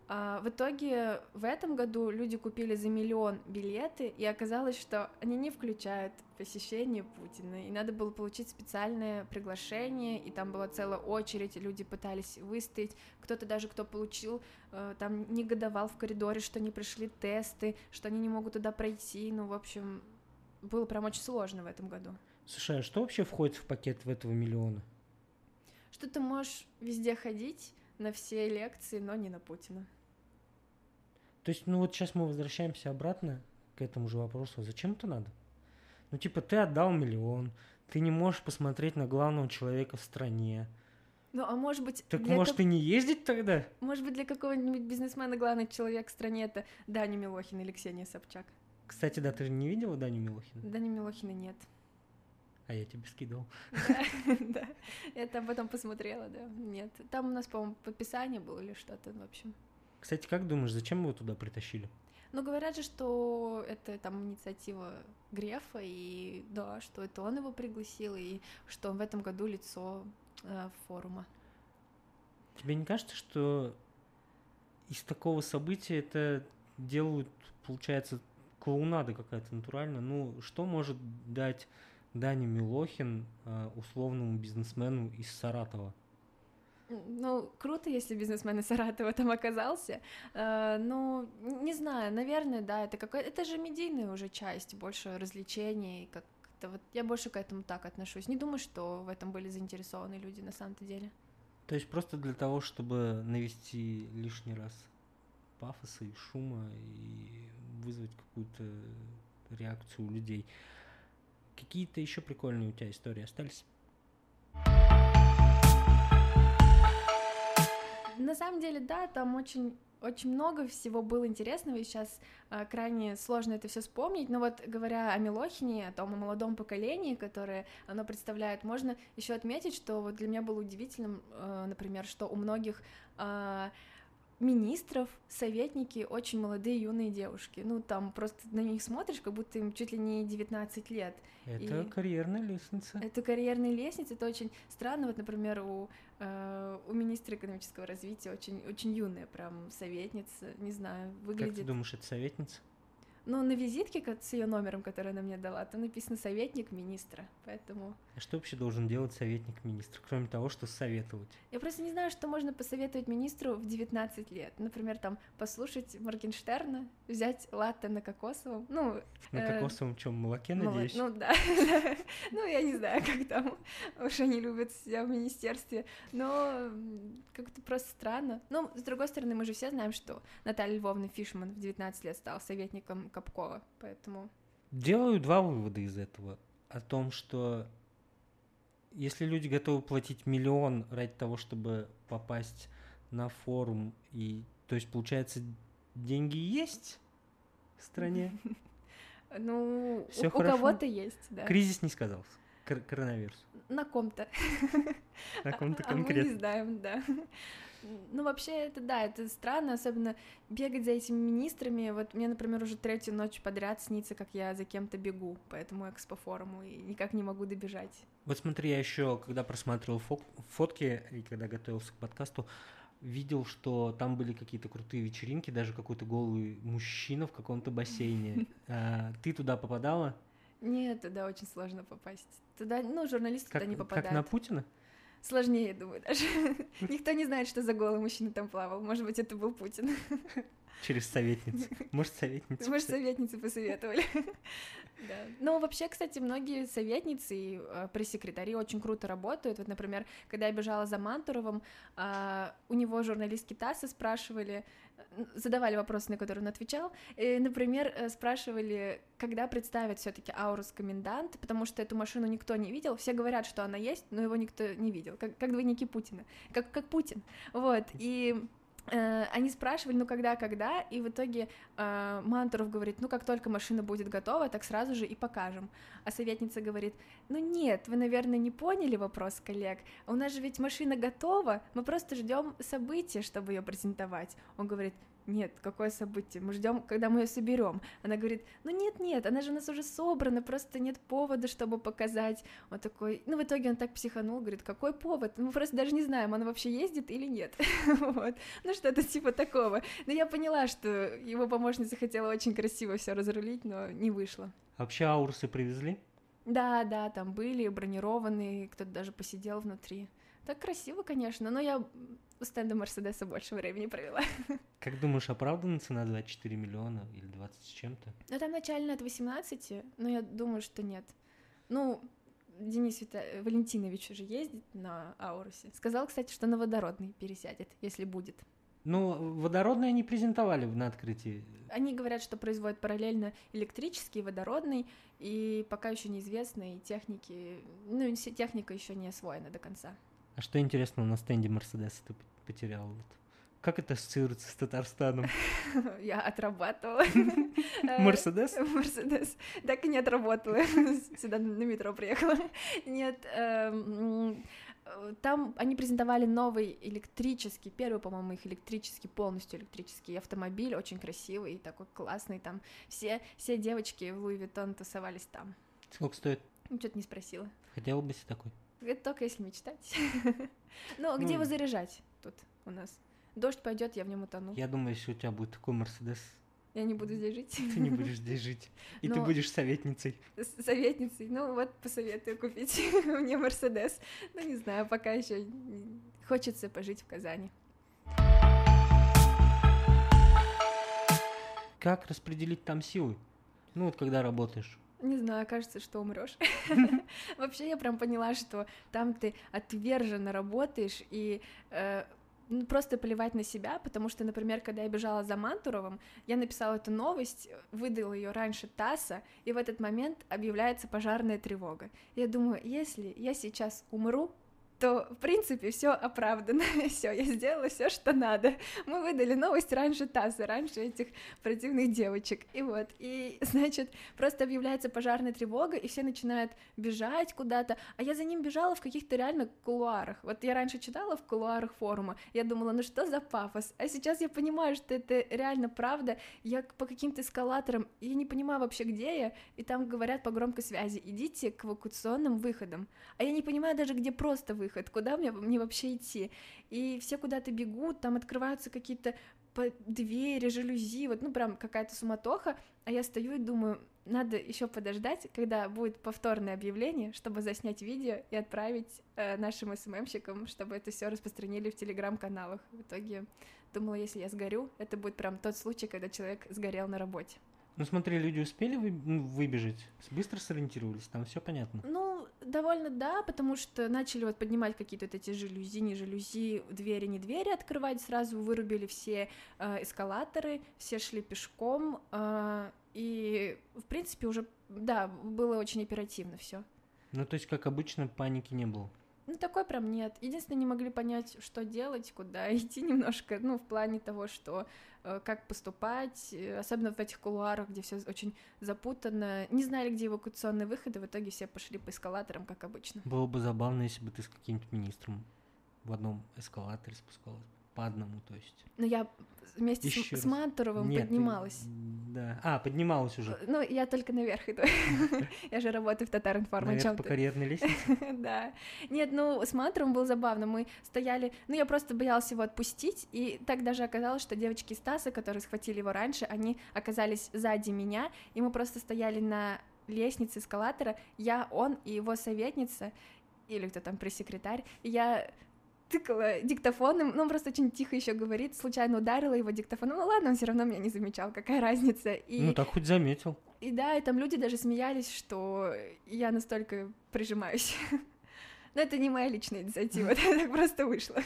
А, в итоге в этом году люди купили за миллион билеты, и оказалось, что они не включают посещение Путина, и надо было получить специальное приглашение, и там была целая очередь, люди пытались выстоять, кто-то даже, кто получил, э, там негодовал в коридоре, что не пришли тесты, что они не могут туда пройти, ну, в общем, было прям очень сложно в этом году. Слушай, а что вообще входит в пакет в этого миллиона? Что ты можешь везде ходить, на все лекции, но не на Путина. То есть, ну вот сейчас мы возвращаемся обратно к этому же вопросу. Зачем это надо? Ну, типа, ты отдал миллион, ты не можешь посмотреть на главного человека в стране. Ну, а может быть... Так может как... и не ездить тогда? Может быть, для какого-нибудь бизнесмена главный человек в стране это Даня Милохин или Ксения Собчак. Кстати, да, ты же не видела Даню Милохина? Даню Милохина нет. А я тебе скидывал. Да. Я там потом посмотрела, да. Нет. Там у нас, по-моему, подписание было или что-то, в общем. Кстати, как думаешь, зачем его туда притащили? Ну, говорят же, что это там инициатива Грефа, и да, что это он его пригласил, и что в этом году лицо э, форума. Тебе не кажется, что из такого события это делают, получается, клоунада какая-то натуральная? Ну, что может дать Дани Милохин э, условному бизнесмену из Саратова? Ну, круто, если бизнесмен из Саратова там оказался. Ну, не знаю, наверное, да, это какой это же медийная уже часть, больше развлечений, как то вот я больше к этому так отношусь. Не думаю, что в этом были заинтересованы люди на самом-то деле. То есть просто для того, чтобы навести лишний раз пафоса и шума и вызвать какую-то реакцию у людей. Какие-то еще прикольные у тебя истории остались? На самом деле, да, там очень очень много всего было интересного, и сейчас э, крайне сложно это все вспомнить. Но вот говоря о Милохине, о том о молодом поколении, которое оно представляет, можно еще отметить, что вот для меня было удивительным, э, например, что у многих э, министров, советники, очень молодые юные девушки. Ну, там просто на них смотришь, как будто им чуть ли не 19 лет. Это и карьерная лестница. Это карьерная лестница, это очень странно. Вот, например, у, э, у министра экономического развития очень, очень юная прям советница, не знаю, выглядит... Как ты думаешь, это советница? Ну, на визитке с ее номером, который она мне дала, там написано советник министра, поэтому... А что вообще должен делать советник министра, кроме того, что советовать? Я просто не знаю, что можно посоветовать министру в 19 лет. Например, там, послушать Моргенштерна, взять латте на кокосовом, ну... На э, кокосовом чем, молоке, надеюсь? Ну, да. ну, я не знаю, как там уж они любят себя в министерстве, но как-то просто странно. Ну, с другой стороны, мы же все знаем, что Наталья Львовна Фишман в 19 лет стала советником Капкова, поэтому... Делаю два вывода из этого. О том, что если люди готовы платить миллион ради того, чтобы попасть на форум, и то есть, получается, деньги есть в стране? Ну, у кого-то есть, да. Кризис не сказался. Коронавирус. На ком-то. На ком-то конкретно. А мы не знаем, да. Ну, вообще, это да, это странно, особенно бегать за этими министрами. Вот мне, например, уже третью ночь подряд снится, как я за кем-то бегу по этому экспофоруму и никак не могу добежать. Вот смотри, я еще, когда просматривал фо- фотки и когда готовился к подкасту, видел, что там были какие-то крутые вечеринки, даже какой-то голый мужчина в каком-то бассейне. А, ты туда попадала? Нет, туда очень сложно попасть. Туда, ну, журналисты туда не попадают. Как на Путина? Сложнее, думаю, даже. Никто не знает, что за голый мужчина там плавал. Может быть, это был Путин. Через советницу. Может, советницу. Может, советницы посоветовали. Да. Ну, вообще, кстати, многие советницы и э, пресс-секретари очень круто работают. Вот, например, когда я бежала за Мантуровым, э, у него журналистки ТАССа спрашивали, задавали вопросы, на которые он отвечал. И, например, э, спрашивали, когда представят все-таки Аурус комендант, потому что эту машину никто не видел. Все говорят, что она есть, но его никто не видел, как, как двойники Путина, как, как Путин. Вот. И Э, они спрашивали, ну когда, когда, и в итоге э, Мантуров говорит, ну как только машина будет готова, так сразу же и покажем. А советница говорит, ну нет, вы, наверное, не поняли вопрос коллег, у нас же ведь машина готова, мы просто ждем события, чтобы ее презентовать. Он говорит, нет, какое событие? Мы ждем, когда мы ее соберем. Она говорит, ну нет, нет, она же у нас уже собрана, просто нет повода, чтобы показать. Он такой, ну в итоге он так психанул, говорит, какой повод? Мы просто даже не знаем, она вообще ездит или нет. вот. Ну что-то типа такого. Но я поняла, что его помощница хотела очень красиво все разрулить, но не вышло. Вообще аурсы привезли? Да, да, там были бронированные, кто-то даже посидел внутри. Так красиво, конечно, но я у стенда Мерседеса больше времени провела. Как думаешь, оправдана цена 24 миллиона или 20 с чем-то? Ну, там начально от 18, но я думаю, что нет. Ну, Денис Вита... Валентинович уже ездит на Аурусе. Сказал, кстати, что на водородный пересядет, если будет. Ну, водородный они презентовали на открытии. Они говорят, что производят параллельно электрический, водородный, и пока еще неизвестно, и техники, ну, техника еще не освоена до конца. А что интересно на стенде Мерседеса ты потерял? Вот. Как это ассоциируется с Татарстаном? Я отрабатывала. Мерседес? Мерседес. Так и не отработала. Сюда на метро приехала. Нет, эм, там они презентовали новый электрический, первый, по-моему, их электрический, полностью электрический автомобиль, очень красивый, такой классный, там все, все девочки в Луи Виттон тусовались там. Сколько стоит? Ну, что-то не спросила. Хотела бы себе такой. Это только если мечтать. Ну, где его заряжать тут у нас? Дождь пойдет, я в нем утону. Я думаю, если у тебя будет такой Мерседес, я не буду здесь жить. Ты не будешь здесь жить. И ты будешь советницей. Советницей. Ну вот посоветую купить мне Мерседес. Ну не знаю, пока еще хочется пожить в Казани. Как распределить там силы? Ну вот когда работаешь. Не знаю, кажется, что умрешь. Вообще я прям поняла, что там ты отверженно работаешь и э, ну, просто плевать на себя, потому что, например, когда я бежала за Мантуровым, я написала эту новость, выдала ее раньше ТАССа, и в этот момент объявляется пожарная тревога. Я думаю, если я сейчас умру, то, в принципе, все оправдано, все, я сделала все, что надо. Мы выдали новость раньше ТАССа, раньше этих противных девочек. И вот, и, значит, просто объявляется пожарная тревога, и все начинают бежать куда-то, а я за ним бежала в каких-то реально кулуарах. Вот я раньше читала в кулуарах форума, я думала, ну что за пафос? А сейчас я понимаю, что это реально правда. Я по каким-то эскалаторам, я не понимаю вообще, где я, и там говорят по громкой связи, идите к эвакуационным выходам. А я не понимаю даже, где просто выход выход, куда мне, мне вообще идти? И все куда-то бегут, там открываются какие-то двери, жалюзи, вот, ну, прям какая-то суматоха, а я стою и думаю, надо еще подождать, когда будет повторное объявление, чтобы заснять видео и отправить э, нашим СММщикам, чтобы это все распространили в телеграм-каналах. В итоге думала, если я сгорю, это будет прям тот случай, когда человек сгорел на работе. Ну смотри, люди успели вы, ну, выбежать, быстро сориентировались, там все понятно. Ну, довольно да, потому что начали вот поднимать какие-то вот эти жалюзи, не жалюзи, двери, не двери открывать, сразу вырубили все э, эскалаторы, все шли пешком, э, и в принципе уже, да, было очень оперативно все. Ну то есть, как обычно, паники не было. Ну, такой прям нет. Единственное, не могли понять, что делать, куда идти немножко, ну, в плане того, что э, как поступать, э, особенно в этих кулуарах, где все очень запутанно. Не знали, где эвакуационные выходы, в итоге все пошли по эскалаторам, как обычно. Было бы забавно, если бы ты с каким-нибудь министром в одном эскалаторе спускалась. По одному, то есть. Ну, я вместе Еще с, с Мантуровым Нет, поднималась. Ты, да. А, поднималась уже. Ну, я только наверх иду. я же работаю в Татаринформ. Наверх по карьерной лестнице? да. Нет, ну, с Мантуровым было забавно. Мы стояли... Ну, я просто боялась его отпустить, и так даже оказалось, что девочки Стаса, которые схватили его раньше, они оказались сзади меня, и мы просто стояли на лестнице эскалатора, я, он и его советница, или кто там пресс-секретарь, я тыкала диктофоном, ну, он просто очень тихо еще говорит, случайно ударила его диктофоном, ну ладно, он все равно меня не замечал, какая разница. И, ну, так хоть заметил. И да, и там люди даже смеялись, что я настолько прижимаюсь. Но это не моя личная инициатива, это так просто вышло.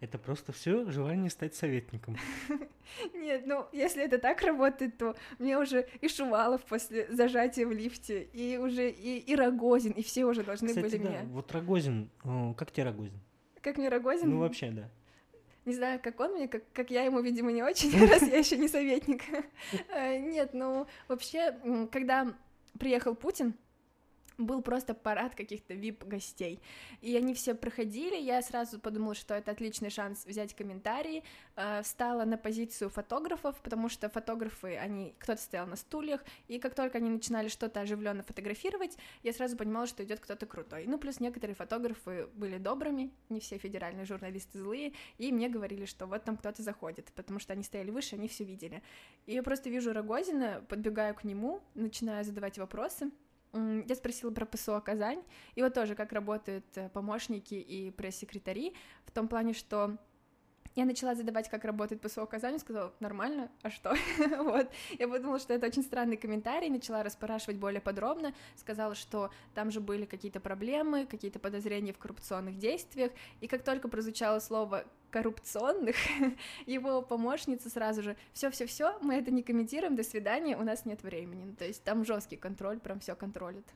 Это просто все желание стать советником. Нет, ну если это так работает, то мне уже и Шувалов после зажатия в лифте, и уже и, и Рогозин, и все уже должны Кстати, были да, мне. Вот Рогозин, как тебе Рогозин? Как мне Рогозин? Ну вообще, да. Не знаю, как он мне, как, как я ему, видимо, не очень, раз я еще не советник. Э, нет, ну вообще, когда приехал Путин, был просто парад каких-то вип-гостей. И они все проходили, я сразу подумала, что это отличный шанс взять комментарии, э, встала на позицию фотографов, потому что фотографы, они, кто-то стоял на стульях, и как только они начинали что-то оживленно фотографировать, я сразу понимала, что идет кто-то крутой. Ну, плюс некоторые фотографы были добрыми, не все федеральные журналисты злые, и мне говорили, что вот там кто-то заходит, потому что они стояли выше, они все видели. И я просто вижу Рогозина, подбегаю к нему, начинаю задавать вопросы, я спросила про ПСО Казань, и вот тоже, как работают э, помощники и пресс-секретари, в том плане, что я начала задавать, как работает ПСО Казань, сказала, нормально, а что? вот. Я подумала, что это очень странный комментарий, начала расспрашивать более подробно, сказала, что там же были какие-то проблемы, какие-то подозрения в коррупционных действиях, и как только прозвучало слово коррупционных, его помощница сразу же, все-все-все, мы это не комментируем, до свидания, у нас нет времени. То есть там жесткий контроль, прям все контролит.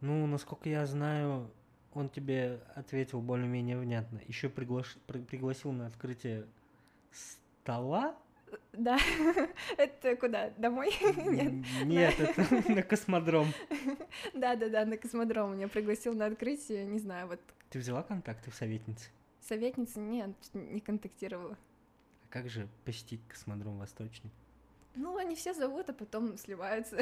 Ну, насколько я знаю, он тебе ответил более-менее внятно. Еще приглаш... пригласил на открытие стола. Да. это куда? Домой? Нет. Нет, это на космодром. Да, да, да, на космодром меня пригласил на открытие, не знаю, вот. Ты взяла контакты в советнице? Советница нет, не контактировала. А как же посетить космодром Восточный? Ну, они все зовут, а потом сливаются.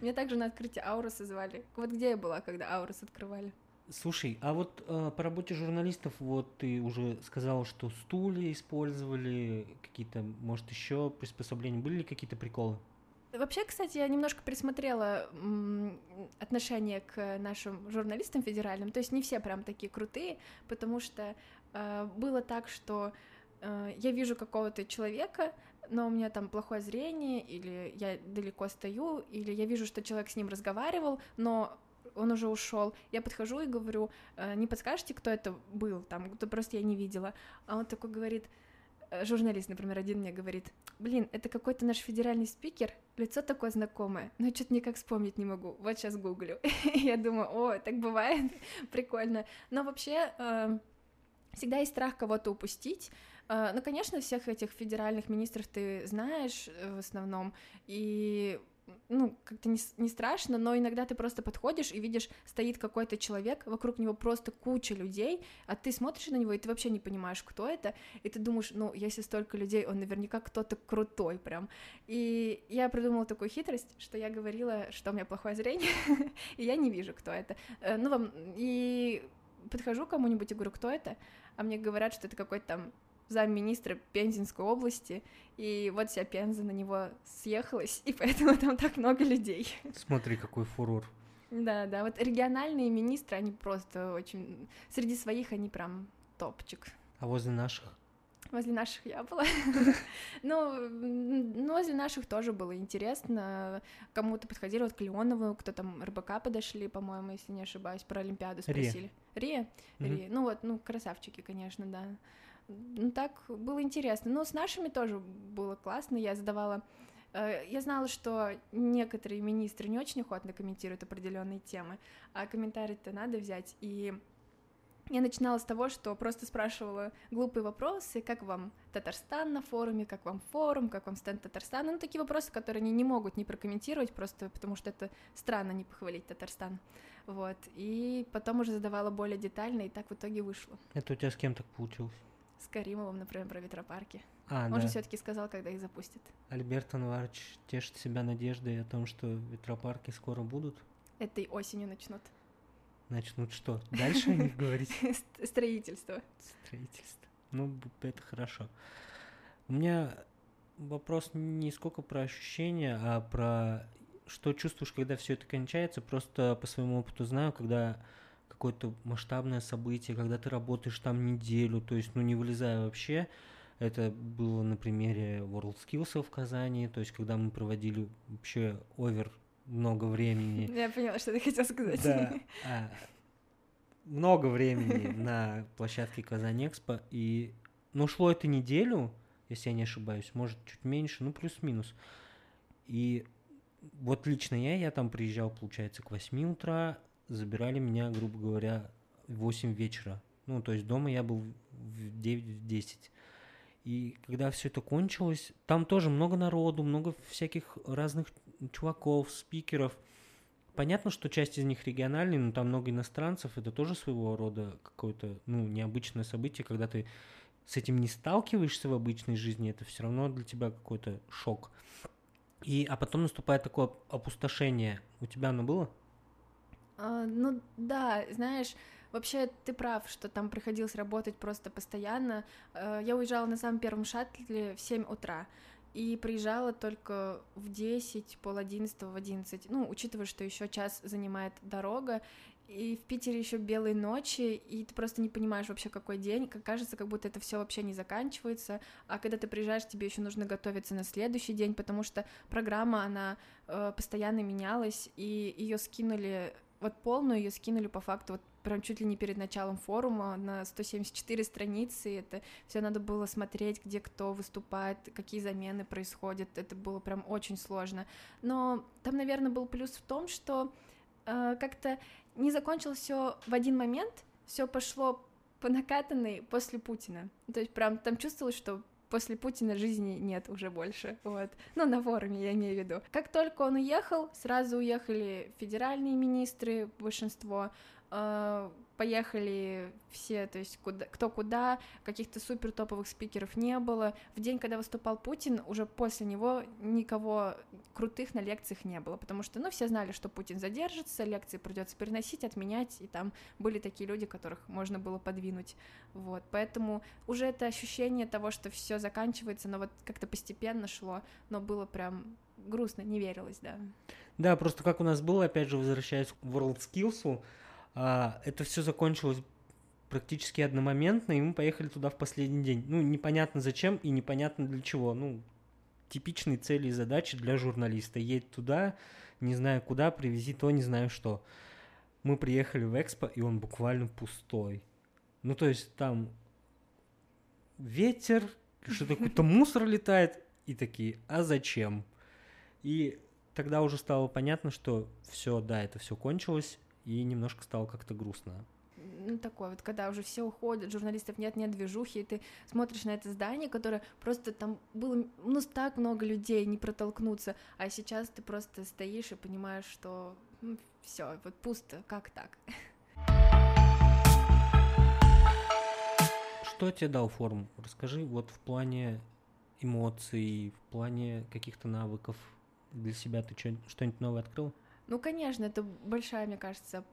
Меня также на открытие Ауруса звали. Вот где я была, когда Аурус открывали. Слушай, а вот э, по работе журналистов, вот ты уже сказал, что стулья использовали, какие-то, может, еще приспособления, были ли какие-то приколы? Вообще, кстати, я немножко присмотрела отношение к нашим журналистам федеральным. То есть не все прям такие крутые, потому что э, было так, что э, я вижу какого-то человека, но у меня там плохое зрение, или я далеко стою, или я вижу, что человек с ним разговаривал, но он уже ушел. Я подхожу и говорю, э, не подскажете, кто это был, там, кто просто я не видела. А он такой говорит, э, журналист, например, один мне говорит, блин, это какой-то наш федеральный спикер, лицо такое знакомое, но что-то никак вспомнить не могу, вот сейчас гуглю. я думаю, о, так бывает, прикольно. Но вообще э, всегда есть страх кого-то упустить, ну, конечно, всех этих федеральных министров ты знаешь в основном, и ну, как-то не, не страшно, но иногда ты просто подходишь и видишь, стоит какой-то человек, вокруг него просто куча людей, а ты смотришь на него, и ты вообще не понимаешь, кто это, и ты думаешь, ну, если столько людей, он наверняка кто-то крутой прям. И я придумала такую хитрость, что я говорила, что у меня плохое зрение, и я не вижу, кто это. Э, ну, вам... И подхожу к кому-нибудь и говорю, кто это, а мне говорят, что это какой-то там замминистра Пензенской области, и вот вся Пенза на него съехалась, и поэтому там так много людей. Смотри, какой фурор. Да, да, вот региональные министры, они просто очень... Среди своих они прям топчик. А возле наших? Возле наших я была. ну, ну, возле наших тоже было интересно. Кому-то подходили, вот к Леонову, кто там РБК подошли, по-моему, если не ошибаюсь, про Олимпиаду спросили. Рия? Рия. Ну вот, ну, красавчики, конечно, да так было интересно. Но с нашими тоже было классно. Я задавала э, я знала, что некоторые министры не очень охотно комментируют определенные темы, а комментарии-то надо взять. И я начинала с того, что просто спрашивала глупые вопросы, как вам Татарстан на форуме, как вам форум, как вам стенд Татарстана, ну, такие вопросы, которые они не могут не прокомментировать, просто потому что это странно не похвалить Татарстан, вот, и потом уже задавала более детально, и так в итоге вышло. Это у тебя с кем так получилось? С Каримовым, например, про ветропарки. А, Он да. же все-таки сказал, когда их запустят. Альберт Анварович тешит себя надеждой о том, что ветропарки скоро будут. Этой осенью начнут. Начнут что? Дальше о них говорить? Строительство. Строительство. Ну, это хорошо. У меня вопрос не сколько про ощущения, а про что чувствуешь, когда все это кончается. Просто по своему опыту знаю, когда какое-то масштабное событие, когда ты работаешь там неделю, то есть, ну, не вылезая вообще. Это было на примере WorldSkills в Казани, то есть, когда мы проводили вообще овер много времени. Я поняла, что ты хотел сказать. Да. А, много времени на площадке Казань Экспо, и, ну, шло это неделю, если я не ошибаюсь, может, чуть меньше, ну, плюс-минус. И вот лично я, я там приезжал, получается, к 8 утра, забирали меня, грубо говоря, в 8 вечера. Ну, то есть дома я был в 9-10. И когда все это кончилось, там тоже много народу, много всяких разных чуваков, спикеров. Понятно, что часть из них региональные, но там много иностранцев. Это тоже своего рода какое-то, ну, необычное событие, когда ты с этим не сталкиваешься в обычной жизни, это все равно для тебя какой-то шок. И, а потом наступает такое опустошение. У тебя оно было? А, ну да, знаешь, вообще ты прав, что там приходилось работать просто постоянно. А, я уезжала на самом первом шаттле в 7 утра и приезжала только в 10, пол одиннадцатого, в 11. Ну, учитывая, что еще час занимает дорога, и в Питере еще белые ночи, и ты просто не понимаешь вообще, какой день, как кажется, как будто это все вообще не заканчивается, а когда ты приезжаешь, тебе еще нужно готовиться на следующий день, потому что программа, она э, постоянно менялась, и ее скинули, вот полную ее скинули по факту вот прям чуть ли не перед началом форума на 174 страницы, это все надо было смотреть, где кто выступает, какие замены происходят, это было прям очень сложно, но там, наверное, был плюс в том, что э, как-то не закончилось все в один момент, все пошло по накатанной после Путина. То есть прям там чувствовалось, что после Путина жизни нет уже больше, вот. Ну, на форуме я имею в виду. Как только он уехал, сразу уехали федеральные министры, большинство, поехали все, то есть куда, кто куда, каких-то супер топовых спикеров не было. В день, когда выступал Путин, уже после него никого крутых на лекциях не было, потому что, ну, все знали, что Путин задержится, лекции придется переносить, отменять, и там были такие люди, которых можно было подвинуть, вот. Поэтому уже это ощущение того, что все заканчивается, но вот как-то постепенно шло, но было прям грустно, не верилось, да. Да, просто как у нас было, опять же, возвращаясь к WorldSkills, а, это все закончилось практически одномоментно, и мы поехали туда в последний день. Ну, непонятно зачем и непонятно для чего. Ну, типичные цели и задачи для журналиста. Едь туда, не знаю куда, привези то, не знаю что. Мы приехали в Экспо, и он буквально пустой. Ну, то есть там ветер, что-то какой-то мусор летает, и такие, а зачем? И тогда уже стало понятно, что все, да, это все кончилось, и немножко стало как-то грустно. Ну, такое вот, когда уже все уходят, журналистов нет, нет движухи, и ты смотришь на это здание, которое просто там было, ну, так много людей, не протолкнуться, а сейчас ты просто стоишь и понимаешь, что ну, все, вот пусто, как так? Что тебе дал форум? Расскажи вот в плане эмоций, в плане каких-то навыков для себя ты что-нибудь новое открыл? Ну, конечно, это большая, мне кажется,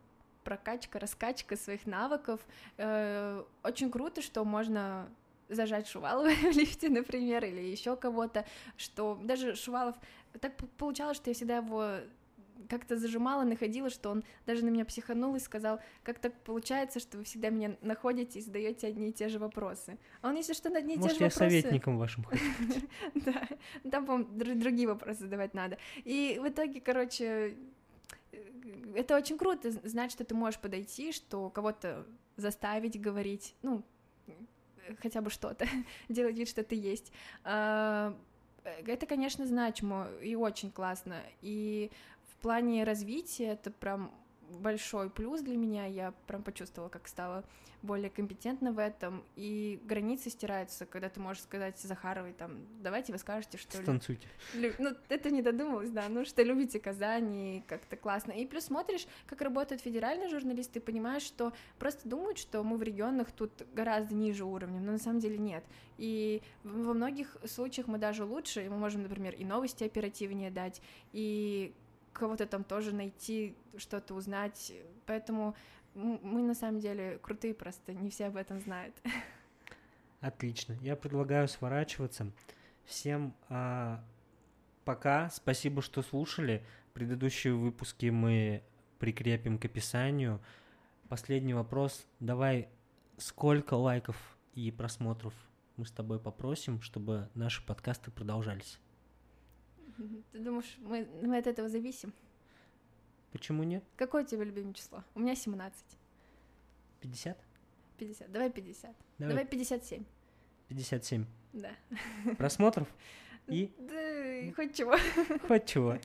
прокачка, раскачка своих навыков. Э, очень круто, что можно зажать Шувалова в лифте, например, или еще кого-то, что даже Шувалов... Так получалось, что я всегда его как-то зажимала, находила, что он даже на меня психанул и сказал, как так получается, что вы всегда меня находите и задаете одни и те же вопросы. А он, если что, на одни и те же вопросы... я советником вашим Да, там, по-моему, другие вопросы задавать надо. И в итоге, короче, это очень круто знать, что ты можешь подойти, что кого-то заставить говорить, ну, хотя бы что-то, делать вид, что ты есть. А, это, конечно, значимо и очень классно. И в плане развития это прям большой плюс для меня. Я прям почувствовала, как стала более компетентна в этом, и границы стираются, когда ты можешь сказать Захаровой, там, давайте вы скажете, что... Станцуйте. Лю... Ну, это не додумалось, да, ну, что любите Казань, как-то классно. И плюс смотришь, как работают федеральные журналисты, и понимаешь, что просто думают, что мы в регионах тут гораздо ниже уровнем, но на самом деле нет. И во многих случаях мы даже лучше, и мы можем, например, и новости оперативнее дать, и кого-то там тоже найти, что-то узнать. Поэтому мы на самом деле крутые, просто не все об этом знают. Отлично. Я предлагаю сворачиваться. Всем а, пока. Спасибо, что слушали. Предыдущие выпуски мы прикрепим к описанию. Последний вопрос. Давай, сколько лайков и просмотров мы с тобой попросим, чтобы наши подкасты продолжались? Ты думаешь, мы, мы от этого зависим? Почему нет? Какое у тебя любимое число? У меня 17. 50? 50. Давай 50. Давай. Давай 57. 57. Да. Просмотров и Да, хоть чего. хоть чего.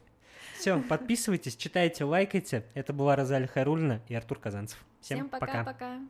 Все, подписывайтесь, читайте, лайкайте. Это была Розалия Хайрульна и Артур Казанцев. Всем, Всем пока-пока.